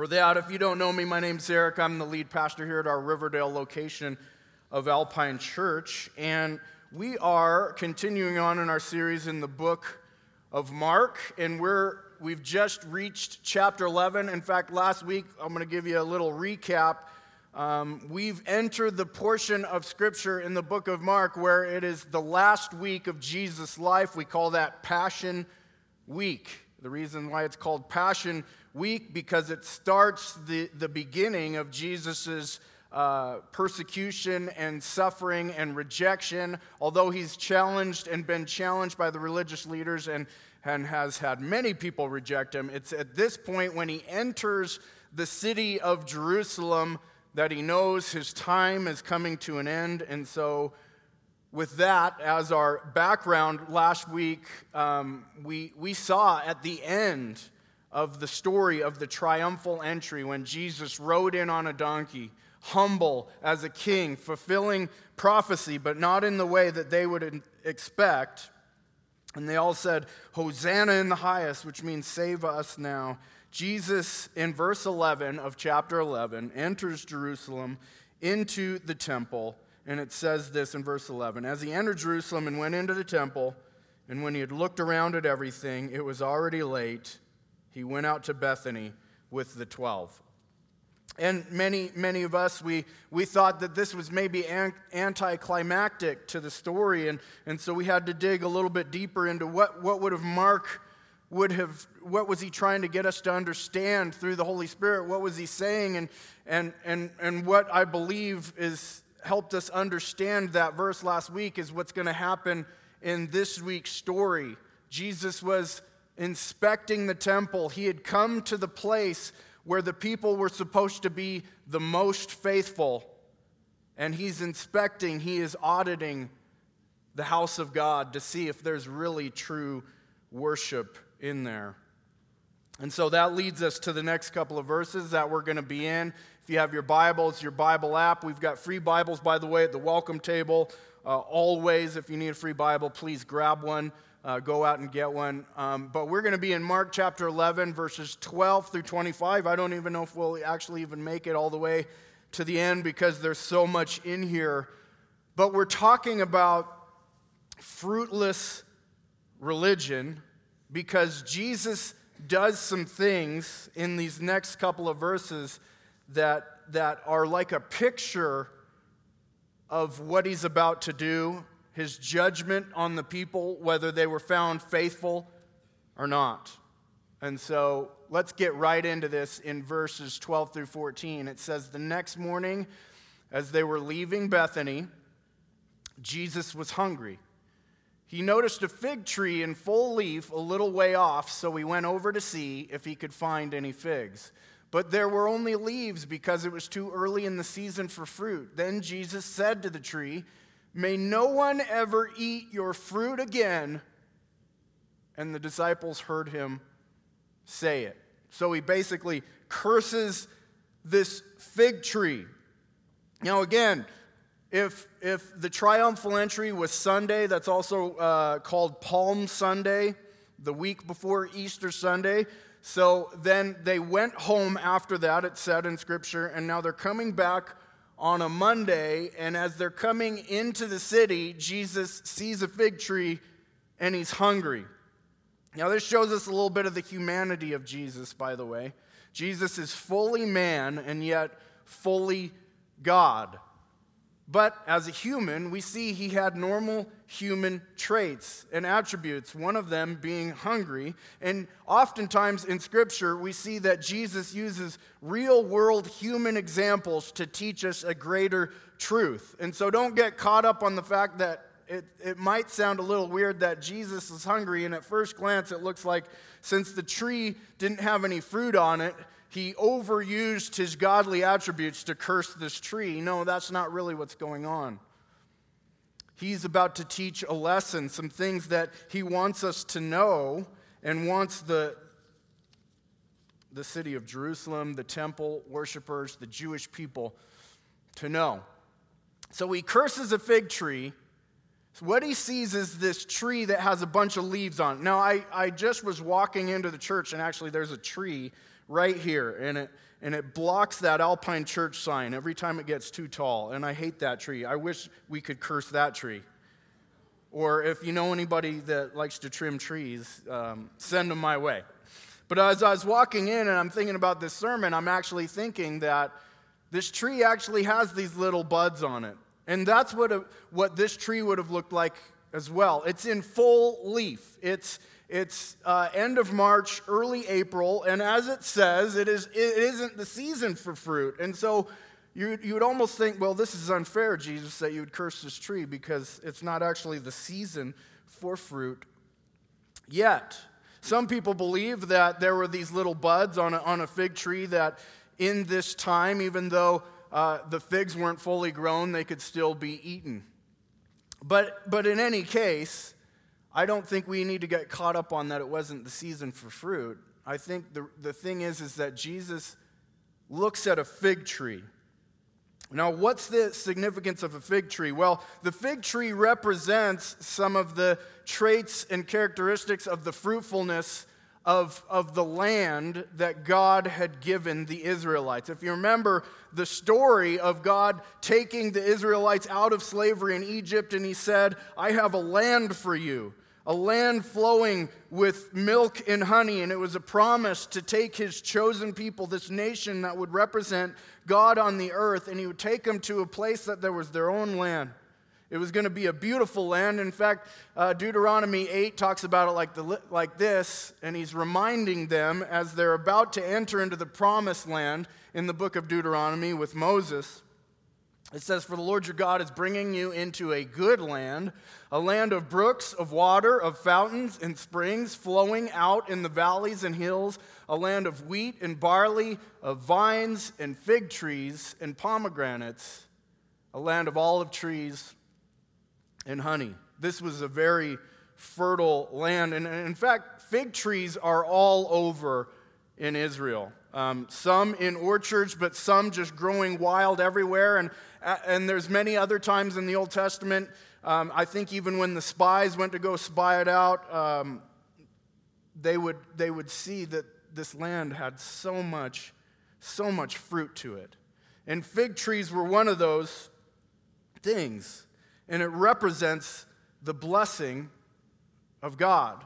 For that, if you don't know me, my name's Eric. I'm the lead pastor here at our Riverdale location of Alpine Church. And we are continuing on in our series in the book of Mark. And we're, we've just reached chapter 11. In fact, last week, I'm going to give you a little recap. Um, we've entered the portion of Scripture in the book of Mark where it is the last week of Jesus' life. We call that Passion Week. The reason why it's called Passion Week because it starts the, the beginning of Jesus' uh, persecution and suffering and rejection. Although he's challenged and been challenged by the religious leaders and, and has had many people reject him, it's at this point when he enters the city of Jerusalem that he knows his time is coming to an end. And so, with that as our background, last week um, we, we saw at the end of the story of the triumphal entry when Jesus rode in on a donkey, humble as a king, fulfilling prophecy, but not in the way that they would expect. And they all said, Hosanna in the highest, which means save us now. Jesus, in verse 11 of chapter 11, enters Jerusalem into the temple. And it says this in verse 11 As he entered Jerusalem and went into the temple, and when he had looked around at everything, it was already late he went out to Bethany with the 12. And many, many of us, we, we thought that this was maybe anticlimactic to the story. And, and so we had to dig a little bit deeper into what, what would have Mark would have, what was he trying to get us to understand through the Holy Spirit? What was he saying? And, and, and, and what I believe is helped us understand that verse last week is what's going to happen in this week's story. Jesus was inspecting the temple. He had come to the place where the people were supposed to be the most faithful. And he's inspecting, he is auditing the house of God to see if there's really true worship in there. And so that leads us to the next couple of verses that we're going to be in. If you have your Bibles, your Bible app, we've got free Bibles, by the way, at the welcome table. Uh, always, if you need a free Bible, please grab one uh, go out and get one. Um, but we're going to be in Mark chapter 11, verses 12 through 25. I don't even know if we'll actually even make it all the way to the end because there's so much in here. But we're talking about fruitless religion because Jesus does some things in these next couple of verses that, that are like a picture of what he's about to do his judgment on the people, whether they were found faithful or not. And so let's get right into this in verses 12 through 14. It says, The next morning, as they were leaving Bethany, Jesus was hungry. He noticed a fig tree in full leaf a little way off, so he went over to see if he could find any figs. But there were only leaves because it was too early in the season for fruit. Then Jesus said to the tree, May no one ever eat your fruit again. And the disciples heard him say it. So he basically curses this fig tree. Now, again, if, if the triumphal entry was Sunday, that's also uh, called Palm Sunday, the week before Easter Sunday. So then they went home after that, it said in Scripture, and now they're coming back on a Monday, and as they're coming into the city, Jesus sees a fig tree and he's hungry. Now, this shows us a little bit of the humanity of Jesus, by the way. Jesus is fully man and yet fully God. But as a human, we see he had normal human traits and attributes, one of them being hungry. And oftentimes in Scripture, we see that Jesus uses real world human examples to teach us a greater truth. And so don't get caught up on the fact that it, it might sound a little weird that Jesus is hungry, and at first glance, it looks like since the tree didn't have any fruit on it, he overused his godly attributes to curse this tree. No, that's not really what's going on. He's about to teach a lesson, some things that he wants us to know and wants the, the city of Jerusalem, the temple worshipers, the Jewish people to know. So he curses a fig tree. So what he sees is this tree that has a bunch of leaves on it. Now, I, I just was walking into the church, and actually, there's a tree right here, and it, and it blocks that Alpine Church sign every time it gets too tall. And I hate that tree. I wish we could curse that tree. Or if you know anybody that likes to trim trees, um, send them my way. But as I was walking in and I'm thinking about this sermon, I'm actually thinking that this tree actually has these little buds on it. And that's what, a, what this tree would have looked like as well. It's in full leaf. It's, it's uh, end of March, early April, and as it says, it, is, it isn't the season for fruit. And so you, you would almost think, well, this is unfair, Jesus, that you would curse this tree because it's not actually the season for fruit yet. Some people believe that there were these little buds on a, on a fig tree that in this time, even though uh, the figs weren't fully grown, they could still be eaten. But, but in any case, I don't think we need to get caught up on that it wasn't the season for fruit. I think the, the thing is, is that Jesus looks at a fig tree. Now, what's the significance of a fig tree? Well, the fig tree represents some of the traits and characteristics of the fruitfulness of, of the land that God had given the Israelites. If you remember the story of God taking the Israelites out of slavery in Egypt, and He said, I have a land for you a land flowing with milk and honey, and it was a promise to take his chosen people, this nation that would represent God on the earth, and he would take them to a place that there was their own land. It was going to be a beautiful land. In fact, uh, Deuteronomy 8 talks about it like, the, like this, and he's reminding them as they're about to enter into the promised land in the book of Deuteronomy with Moses. It says, For the Lord your God is bringing you into a good land, a land of brooks, of water, of fountains and springs flowing out in the valleys and hills, a land of wheat and barley, of vines and fig trees and pomegranates, a land of olive trees and honey. This was a very fertile land. And in fact, fig trees are all over in Israel. Um, some in orchards, but some just growing wild everywhere. And, and there's many other times in the Old Testament. Um, I think even when the spies went to go spy it out, um, they, would, they would see that this land had so much, so much fruit to it. And fig trees were one of those things. And it represents the blessing of God.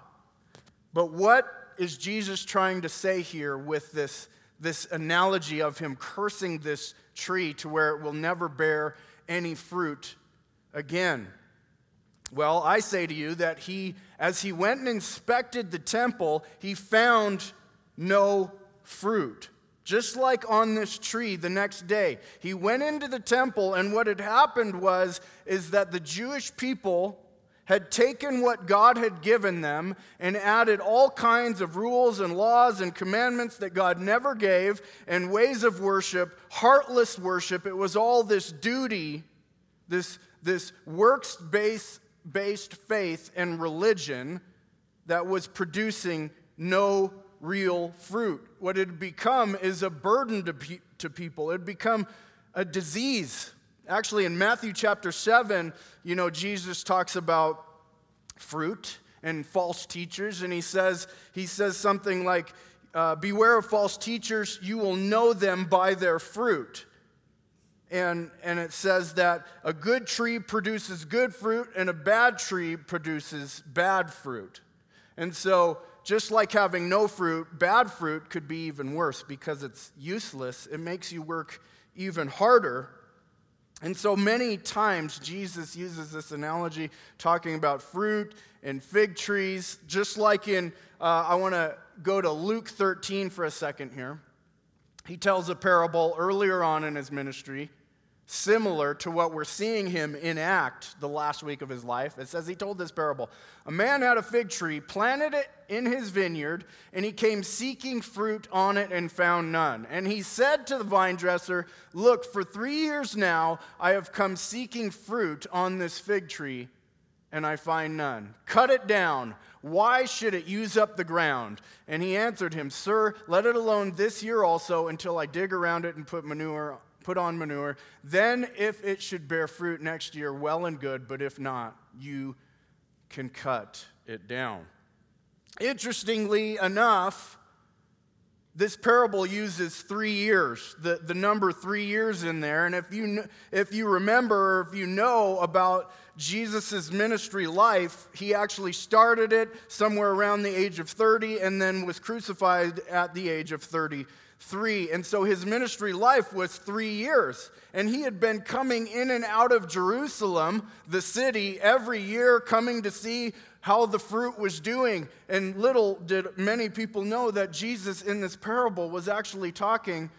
But what is Jesus trying to say here with this this analogy of him cursing this tree to where it will never bear any fruit again. Well, I say to you that he, as he went and inspected the temple, he found no fruit. Just like on this tree the next day. He went into the temple, and what had happened was is that the Jewish people had taken what God had given them and added all kinds of rules and laws and commandments that God never gave and ways of worship, heartless worship. It was all this duty, this, this works based based faith and religion that was producing no real fruit. What it had become is a burden to, pe- to people, it had become a disease Actually, in Matthew chapter 7, you know, Jesus talks about fruit and false teachers, and he says, he says something like, uh, Beware of false teachers, you will know them by their fruit. And, and it says that a good tree produces good fruit, and a bad tree produces bad fruit. And so, just like having no fruit, bad fruit could be even worse because it's useless. It makes you work even harder and so many times Jesus uses this analogy talking about fruit and fig trees, just like in, uh, I want to go to Luke 13 for a second here. He tells a parable earlier on in his ministry similar to what we're seeing him enact the last week of his life. It says he told this parable A man had a fig tree, planted it in his vineyard, and he came seeking fruit on it and found none. And he said to the vine dresser, Look, for three years now I have come seeking fruit on this fig tree, and I find none. Cut it down. Why should it use up the ground? And he answered him, Sir, let it alone this year also until I dig around it and put manure put on manure. Then, if it should bear fruit next year, well and good, but if not, you can cut it down. Interestingly enough, this parable uses three years, the, the number three years in there. And if you, if you remember, or if you know about Jesus' ministry life, he actually started it somewhere around the age of 30 and then was crucified at the age of 33. And so his ministry life was three years. And he had been coming in and out of Jerusalem, the city, every year, coming to see how the fruit was doing. And little did many people know that Jesus in this parable was actually talking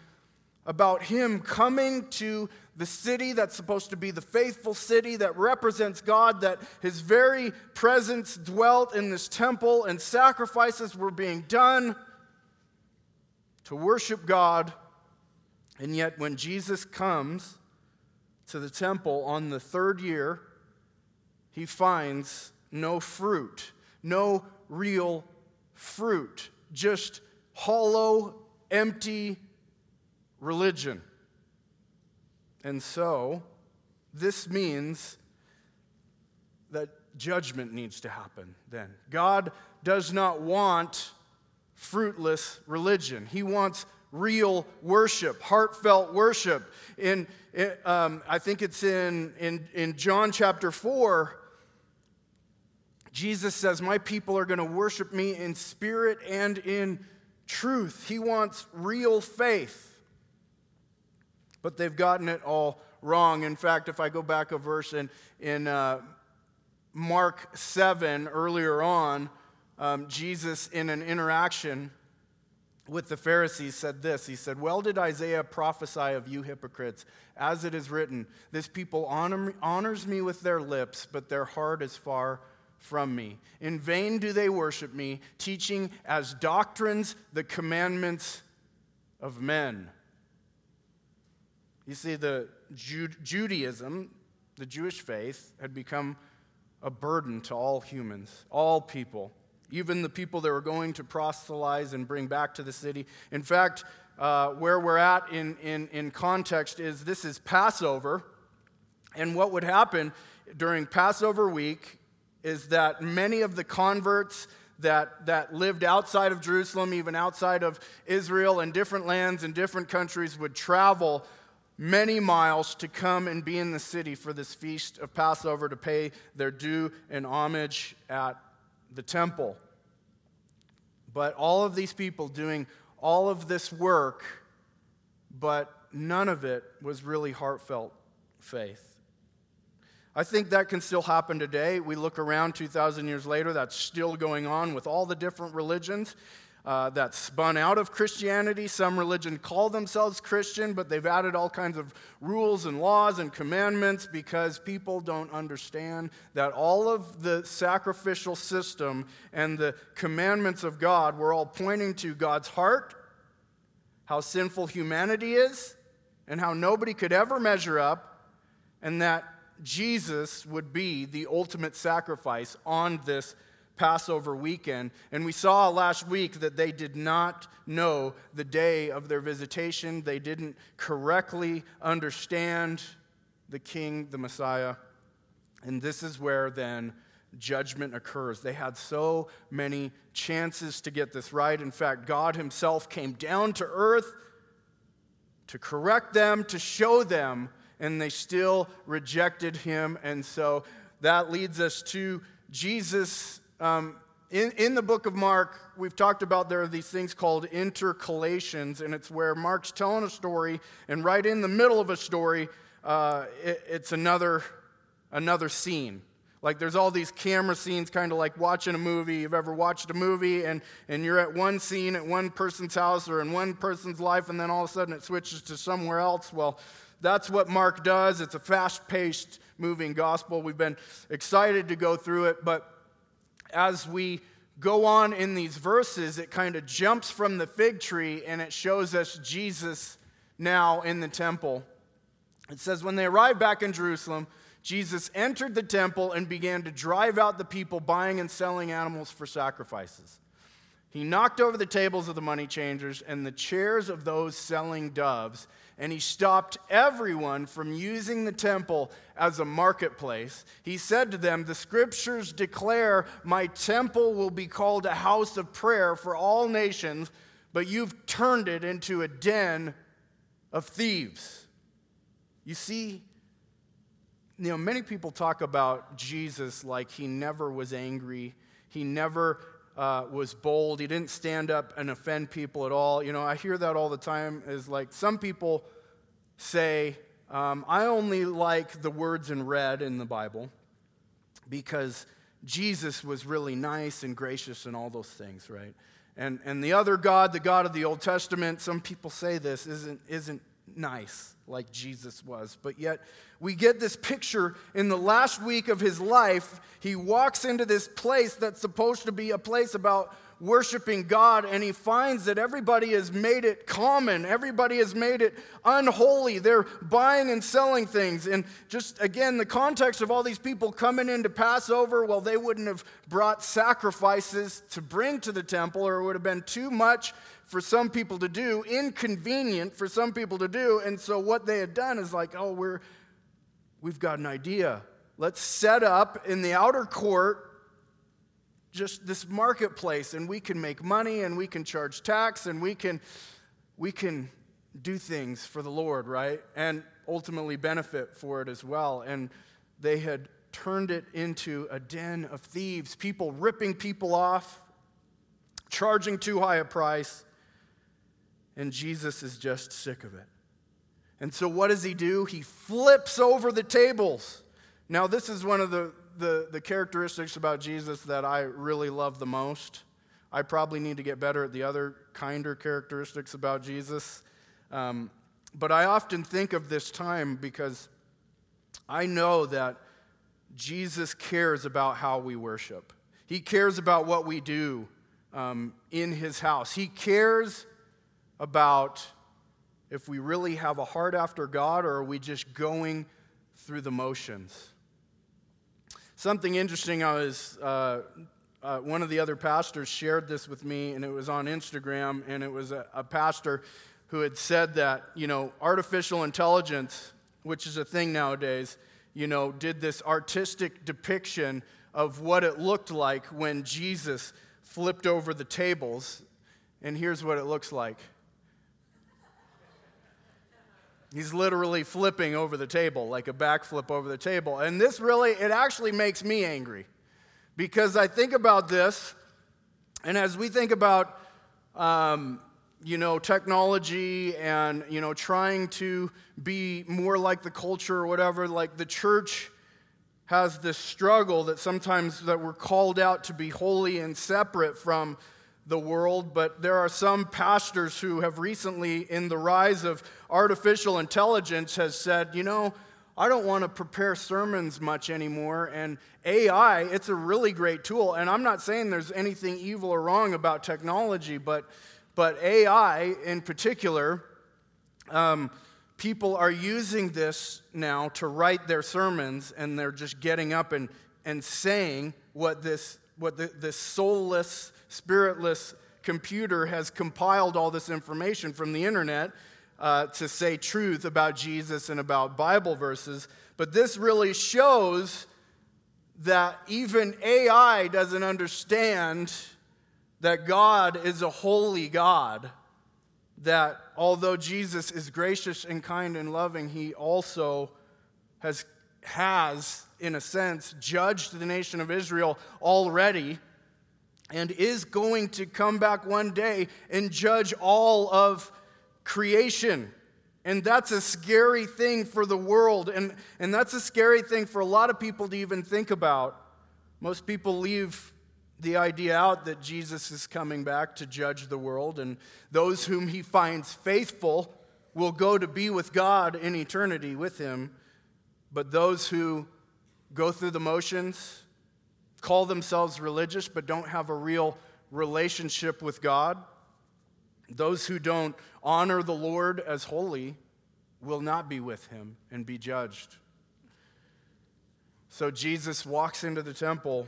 about him coming to the city that's supposed to be the faithful city that represents God, that his very presence dwelt in this temple and sacrifices were being done to worship God. And yet, when Jesus comes to the temple on the third year, he finds no fruit, no real fruit, just hollow, empty religion. And so, this means that judgment needs to happen then. God does not want fruitless religion, He wants real worship, heartfelt worship. In, um, I think it's in, in, in John chapter 4 Jesus says, My people are going to worship me in spirit and in truth. He wants real faith. But they've gotten it all wrong. In fact, if I go back a verse in, in uh, Mark 7 earlier on, um, Jesus, in an interaction with the Pharisees, said this He said, Well, did Isaiah prophesy of you hypocrites? As it is written, This people honor, honors me with their lips, but their heart is far from me. In vain do they worship me, teaching as doctrines the commandments of men. You see, the Judaism, the Jewish faith, had become a burden to all humans, all people, even the people that were going to proselytize and bring back to the city. In fact, uh, where we're at in, in, in context is this is Passover. And what would happen during Passover week is that many of the converts that, that lived outside of Jerusalem, even outside of Israel and different lands and different countries, would travel many miles to come and be in the city for this feast of Passover to pay their due and homage at the temple. But all of these people doing all of this work, but none of it was really heartfelt faith. I think that can still happen today. We look around 2,000 years later, that's still going on with all the different religions uh, that spun out of Christianity. Some religion call themselves Christian, but they've added all kinds of rules and laws and commandments because people don't understand that all of the sacrificial system and the commandments of God were all pointing to God's heart, how sinful humanity is, and how nobody could ever measure up, and that Jesus would be the ultimate sacrifice on this Passover weekend. And we saw last week that they did not know the day of their visitation, they didn't correctly understand the King, the Messiah. And this is where then judgment occurs. They had so many chances to get this right. In fact, God Himself came down to earth to correct them, to show them and they still rejected him. And so that leads us to Jesus. Um, in, in the book of Mark, we've talked about there are these things called intercalations, and it's where Mark's telling a story, and right in the middle of a story, uh, it, it's another, another scene. Like there's all these camera scenes, kind of like watching a movie. You've ever watched a movie and, and you're at one scene at one person's house or in one person's life, and then all of a sudden it switches to somewhere else. Well, that's what Mark does. It's a fast paced, moving gospel. We've been excited to go through it, but as we go on in these verses, it kind of jumps from the fig tree and it shows us Jesus now in the temple. It says, When they arrived back in Jerusalem, Jesus entered the temple and began to drive out the people buying and selling animals for sacrifices. He knocked over the tables of the money changers and the chairs of those selling doves and he stopped everyone from using the temple as a marketplace. He said to them, The scriptures declare, My temple will be called a house of prayer for all nations, but you've turned it into a den of thieves. You see, you know, many people talk about Jesus like he never was angry, he never uh, was bold, he didn't stand up and offend people at all. You know, I hear that all the time. Is like some people say, um, I only like the words in red in the Bible because Jesus was really nice and gracious and all those things, right? And, and the other God, the God of the Old Testament, some people say this, isn't, isn't nice like Jesus was. But yet, we get this picture in the last week of his life. He walks into this place that's supposed to be a place about worshiping God, and he finds that everybody has made it common. Everybody has made it unholy. They're buying and selling things. And just again, the context of all these people coming in to Passover, well, they wouldn't have brought sacrifices to bring to the temple, or it would have been too much for some people to do, inconvenient for some people to do. And so what they had done is like, oh, we're we've got an idea. Let's set up in the outer court just this marketplace and we can make money and we can charge tax and we can we can do things for the Lord, right? And ultimately benefit for it as well. And they had turned it into a den of thieves, people ripping people off, charging too high a price. And Jesus is just sick of it. And so what does he do? He flips over the tables. Now, this is one of the the, the characteristics about Jesus that I really love the most. I probably need to get better at the other kinder characteristics about Jesus. Um, but I often think of this time because I know that Jesus cares about how we worship. He cares about what we do um, in his house. He cares about if we really have a heart after God or are we just going through the motions. Something interesting, I was, uh, uh, one of the other pastors shared this with me, and it was on Instagram, and it was a, a pastor who had said that, you know, artificial intelligence, which is a thing nowadays, you know, did this artistic depiction of what it looked like when Jesus flipped over the tables. And here's what it looks like He's literally flipping over the table, like a backflip over the table. And this really, it actually makes me angry because I think about this, and as we think about, um, you know, technology and, you know, trying to be more like the culture or whatever, like the church has this struggle that sometimes that we're called out to be holy and separate from the world, but there are some pastors who have recently, in the rise of artificial intelligence, has said, you know, I don't want to prepare sermons much anymore. And AI, it's a really great tool. And I'm not saying there's anything evil or wrong about technology, but, but AI in particular, um, people are using this now to write their sermons, and they're just getting up and, and saying what this, what the, this soulless, spiritless computer has compiled all this information from the internet uh, to say truth about Jesus and about Bible verses. But this really shows that even AI doesn't understand that God is a holy God. That although Jesus is gracious and kind and loving, he also has, has in a sense, judged the nation of Israel already and is going to come back one day and judge all of creation. And that's a scary thing for the world. And, and that's a scary thing for a lot of people to even think about. Most people leave the idea out that Jesus is coming back to judge the world, and those whom he finds faithful will go to be with God in eternity with him. But those who go through the motions, call themselves religious but don't have a real relationship with God, those who don't honor the Lord as holy will not be with him and be judged. So Jesus walks into the temple.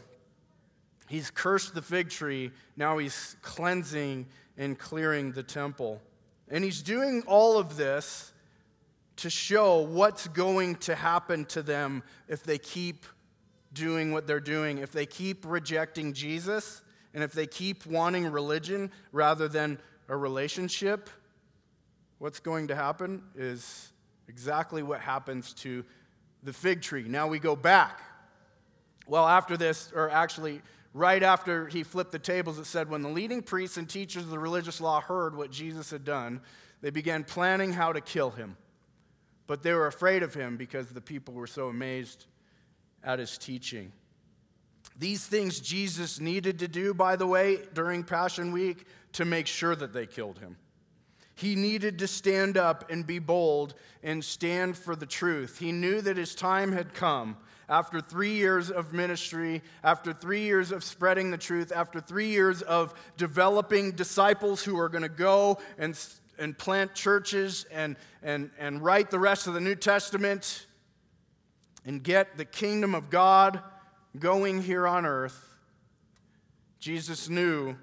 He's cursed the fig tree. Now he's cleansing and clearing the temple. And he's doing all of this to show what's going to happen to them if they keep doing what they're doing, if they keep rejecting Jesus, and if they keep wanting religion rather than a relationship, what's going to happen is exactly what happens to the fig tree. Now we go back. Well, after this, or actually, right after he flipped the tables, it said, When the leading priests and teachers of the religious law heard what Jesus had done, they began planning how to kill him. But they were afraid of him because the people were so amazed at his teaching. These things Jesus needed to do, by the way, during Passion Week to make sure that they killed him. He needed to stand up and be bold and stand for the truth. He knew that his time had come after three years of ministry, after three years of spreading the truth, after three years of developing disciples who are going to go and, and plant churches and, and, and write the rest of the New Testament and get the kingdom of God going here on earth, Jesus knew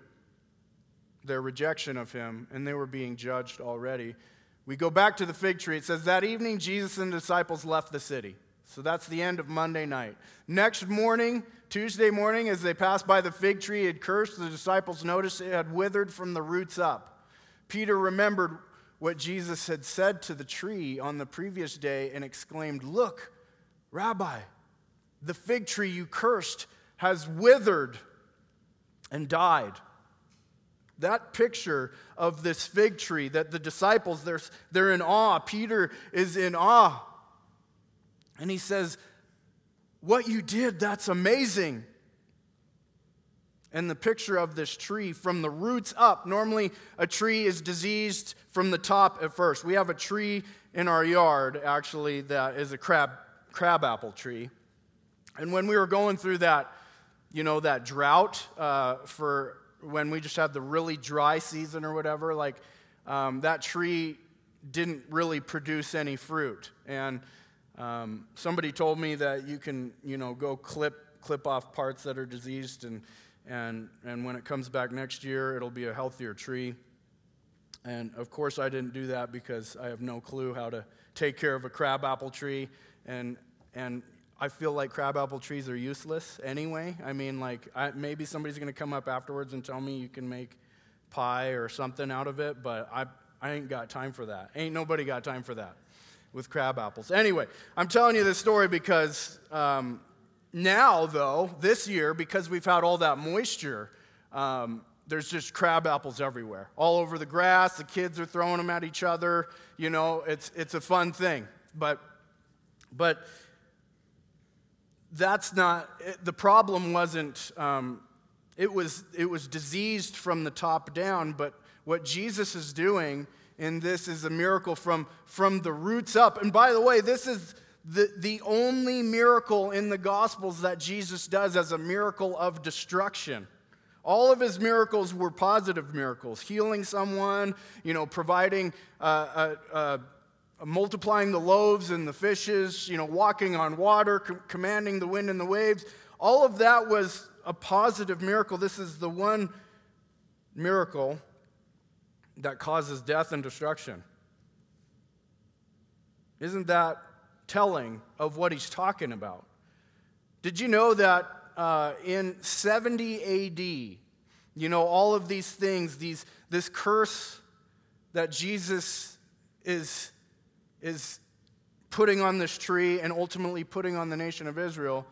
their rejection of him, and they were being judged already. We go back to the fig tree. It says, That evening, Jesus and the disciples left the city. So that's the end of Monday night. Next morning, Tuesday morning, as they passed by the fig tree, it cursed. The disciples noticed it had withered from the roots up. Peter remembered what Jesus had said to the tree on the previous day and exclaimed, Look, Rabbi, the fig tree you cursed has withered and died. That picture of this fig tree that the disciples, they're, they're in awe. Peter is in awe. And he says, What you did, that's amazing. And the picture of this tree from the roots up. Normally, a tree is diseased from the top at first. We have a tree in our yard, actually, that is a crab, crab apple tree. And when we were going through that, you know, that drought uh, for when we just had the really dry season or whatever, like um, that tree didn't really produce any fruit. And um, somebody told me that you can, you know, go clip clip off parts that are diseased, and and and when it comes back next year, it'll be a healthier tree. And of course, I didn't do that because I have no clue how to take care of a crabapple tree, and and I feel like crabapple trees are useless anyway. I mean, like, I, maybe somebody's going to come up afterwards and tell me you can make pie or something out of it, but I, I ain't got time for that. Ain't nobody got time for that with crab apples. Anyway, I'm telling you this story because um, now, though, this year, because we've had all that moisture, um, there's just crab apples everywhere, all over the grass. The kids are throwing them at each other. You know, it's, it's a fun thing. But, but, that's not, the problem wasn't, um, it, was, it was diseased from the top down, but what Jesus is doing in this is a miracle from, from the roots up. And by the way, this is the, the only miracle in the Gospels that Jesus does as a miracle of destruction. All of his miracles were positive miracles, healing someone, you know, providing uh, a multiplying the loaves and the fishes, you know, walking on water, com- commanding the wind and the waves. All of that was a positive miracle. This is the one miracle that causes death and destruction. Isn't that telling of what he's talking about? Did you know that uh, in 70 AD, you know, all of these things, these, this curse that Jesus is is putting on this tree and ultimately putting on the nation of Israel.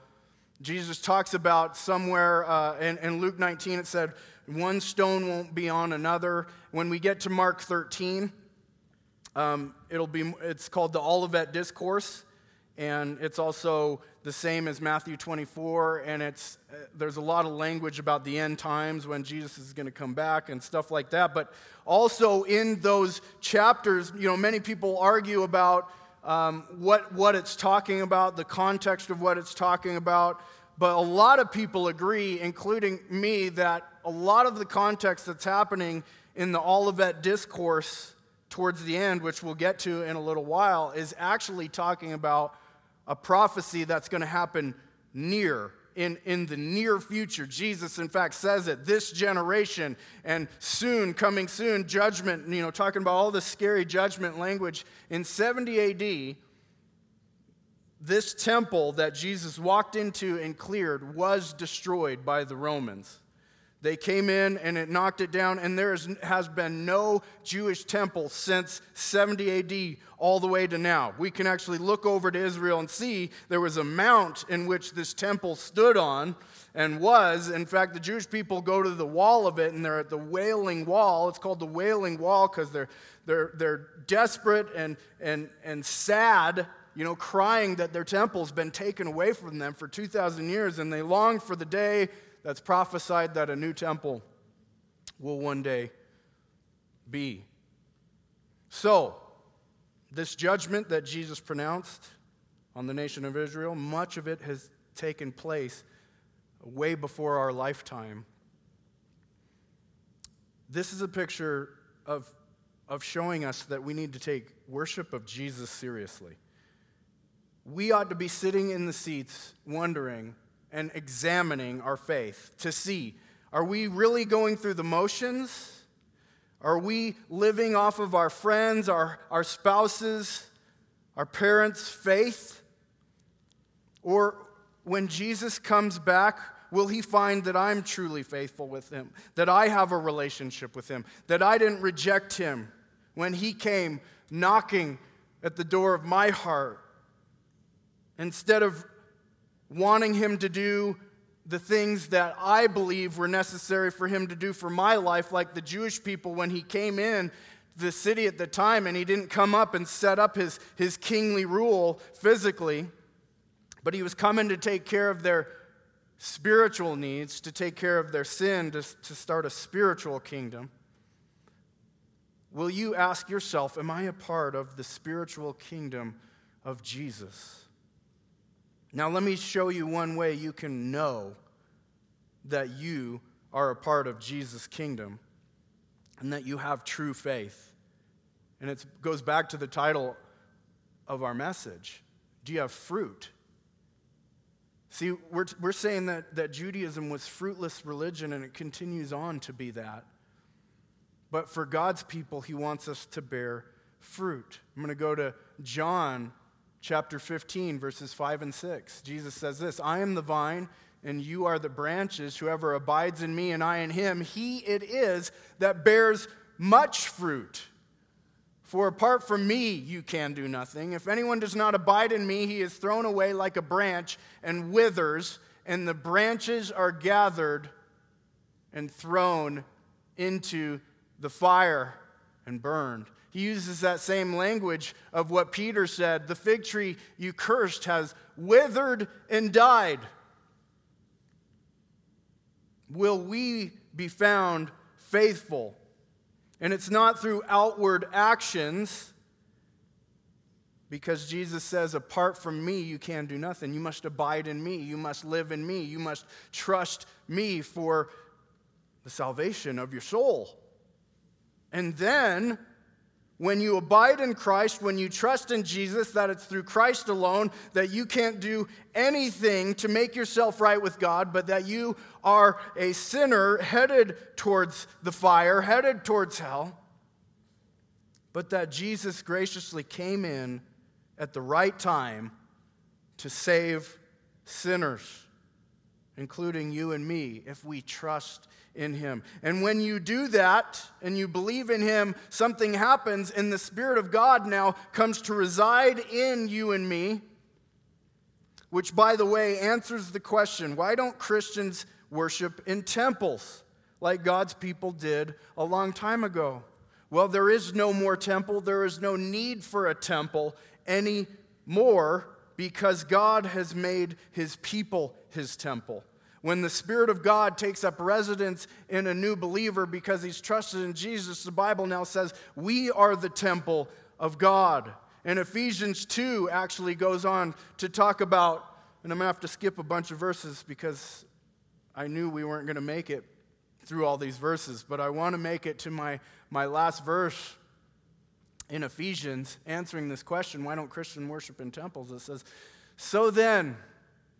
Jesus talks about somewhere uh, in, in Luke 19, it said, one stone won't be on another. When we get to Mark 13, um, it'll be, it's called the Olivet Discourse, and it's also the same as Matthew 24, and it's, uh, there's a lot of language about the end times when Jesus is going to come back and stuff like that. But also in those chapters, you know, many people argue about um, what, what it's talking about, the context of what it's talking about. But a lot of people agree, including me, that a lot of the context that's happening in the Olivet discourse towards the end, which we'll get to in a little while, is actually talking about a prophecy that's going to happen near in, in the near future. Jesus, in fact, says it this generation and soon, coming soon, judgment, you know, talking about all this scary judgment language. In 70 AD, this temple that Jesus walked into and cleared was destroyed by the Romans. They came in and it knocked it down, and there is, has been no Jewish temple since 70 AD all the way to now. We can actually look over to Israel and see there was a mount in which this temple stood on and was. In fact, the Jewish people go to the wall of it and they're at the Wailing Wall. It's called the Wailing Wall because they're, they're, they're desperate and, and, and sad you know, crying that their temple's been taken away from them for 2,000 years, and they long for the day that's prophesied that a new temple will one day be. So, this judgment that Jesus pronounced on the nation of Israel, much of it has taken place way before our lifetime. This is a picture of, of showing us that we need to take worship of Jesus seriously. We ought to be sitting in the seats wondering and examining our faith to see are we really going through the motions? Are we living off of our friends, our, our spouses, our parents' faith? Or when Jesus comes back, will he find that I'm truly faithful with him, that I have a relationship with him, that I didn't reject him when he came knocking at the door of my heart? Instead of wanting him to do the things that I believe were necessary for him to do for my life, like the Jewish people when he came in the city at the time and he didn't come up and set up his, his kingly rule physically, but he was coming to take care of their spiritual needs, to take care of their sin, to, to start a spiritual kingdom. Will you ask yourself, Am I a part of the spiritual kingdom of Jesus? Now, let me show you one way you can know that you are a part of Jesus' kingdom and that you have true faith. And it goes back to the title of our message Do you have fruit? See, we're, we're saying that, that Judaism was fruitless religion and it continues on to be that. But for God's people, He wants us to bear fruit. I'm going to go to John chapter 15, verses 5 and 6. Jesus says this I am the vine, and you are the branches. Whoever abides in me and I in him, he it is that bears much fruit. For apart from me, you can do nothing. If anyone does not abide in me, he is thrown away like a branch and withers, and the branches are gathered and thrown into the fire and burned. He uses that same language of what Peter said the fig tree you cursed has withered and died. Will we be found faithful? And it's not through outward actions, because Jesus says, Apart from me, you can do nothing. You must abide in me. You must live in me. You must trust me for the salvation of your soul. And then when you abide in Christ, when you trust in Jesus, that it's through Christ alone, that you can't do anything to make yourself right with God, but that you are a sinner headed towards the fire, headed towards hell, but that Jesus graciously came in at the right time to save sinners, including you and me, if we trust in him. And when you do that and you believe in him, something happens, and the Spirit of God now comes to reside in you and me. Which, by the way, answers the question why don't Christians worship in temples like God's people did a long time ago? Well, there is no more temple. There is no need for a temple anymore because God has made his people his temple. When the Spirit of God takes up residence in a new believer because he's trusted in Jesus, the Bible now says we are the temple of God. And Ephesians 2 actually goes on to talk about, and I'm going to have to skip a bunch of verses because I knew we weren't going to make it through all these verses, but I want to make it to my, my last verse in Ephesians answering this question why don't Christians worship in temples? It says, So then,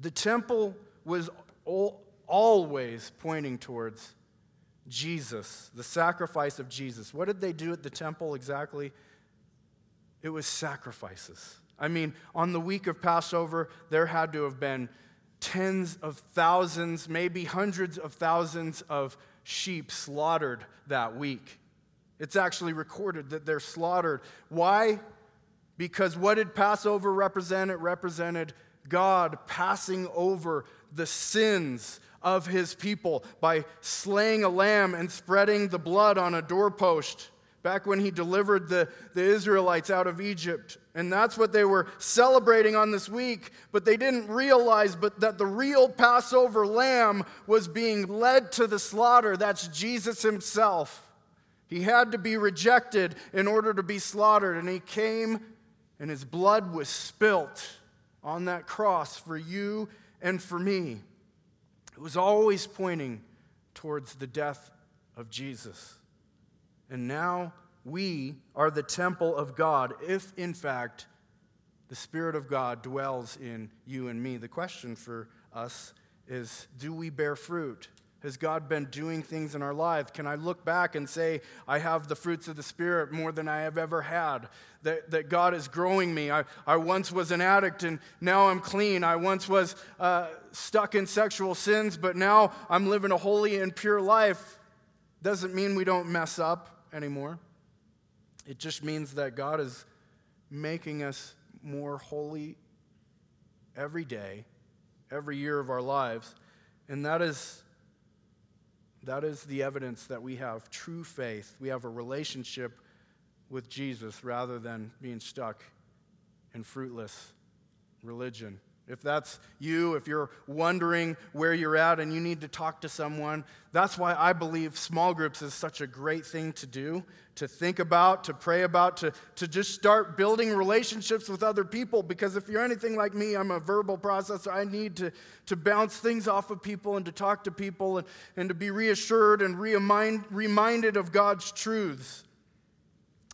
The temple was always pointing towards Jesus, the sacrifice of Jesus. What did they do at the temple exactly? It was sacrifices. I mean, on the week of Passover, there had to have been tens of thousands, maybe hundreds of thousands of sheep slaughtered that week. It's actually recorded that they're slaughtered. Why? Because what did Passover represent? It represented God passing over the sins of his people by slaying a lamb and spreading the blood on a doorpost back when he delivered the, the Israelites out of Egypt. And that's what they were celebrating on this week, but they didn't realize but that the real Passover lamb was being led to the slaughter. That's Jesus himself. He had to be rejected in order to be slaughtered, and he came and his blood was spilt on that cross for you and for me. It was always pointing towards the death of Jesus. And now we are the temple of God, if in fact the Spirit of God dwells in you and me. The question for us is do we bear fruit? Has God been doing things in our lives? Can I look back and say, I have the fruits of the Spirit more than I have ever had? That, that God is growing me. I, I once was an addict and now I'm clean. I once was uh, stuck in sexual sins, but now I'm living a holy and pure life. Doesn't mean we don't mess up anymore. It just means that God is making us more holy every day, every year of our lives. And that is, that is the evidence that we have true faith. We have a relationship with Jesus rather than being stuck in fruitless religion. If that's you, if you're wondering where you're at and you need to talk to someone, that's why I believe small groups is such a great thing to do, to think about, to pray about, to, to just start building relationships with other people. Because if you're anything like me, I'm a verbal processor. I need to, to bounce things off of people and to talk to people and, and to be reassured and remind, reminded of God's truths.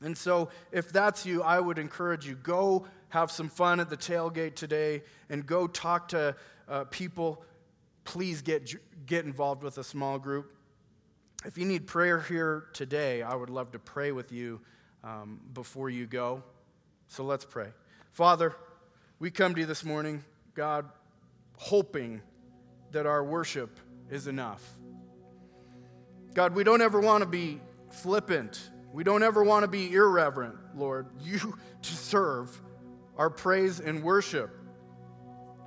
And so, if that's you, I would encourage you go have some fun at the tailgate today and go talk to uh, people. Please get, get involved with a small group. If you need prayer here today, I would love to pray with you um, before you go. So let's pray. Father, we come to you this morning, God, hoping that our worship is enough. God, we don't ever want to be flippant. We don't ever want to be irreverent, Lord. You deserve our praise and worship,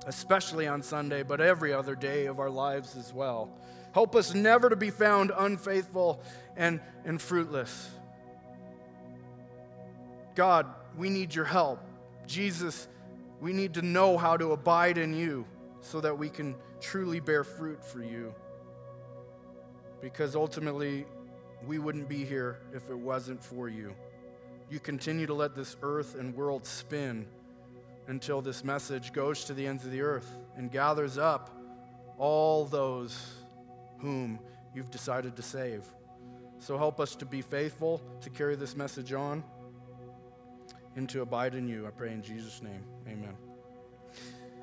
especially on Sunday, but every other day of our lives as well. Help us never to be found unfaithful and, and fruitless. God, we need your help. Jesus, we need to know how to abide in you so that we can truly bear fruit for you. Because ultimately, we wouldn't be here if it wasn't for you. You continue to let this earth and world spin until this message goes to the ends of the earth and gathers up all those whom you've decided to save. So help us to be faithful to carry this message on and to abide in you. I pray in Jesus' name. Amen.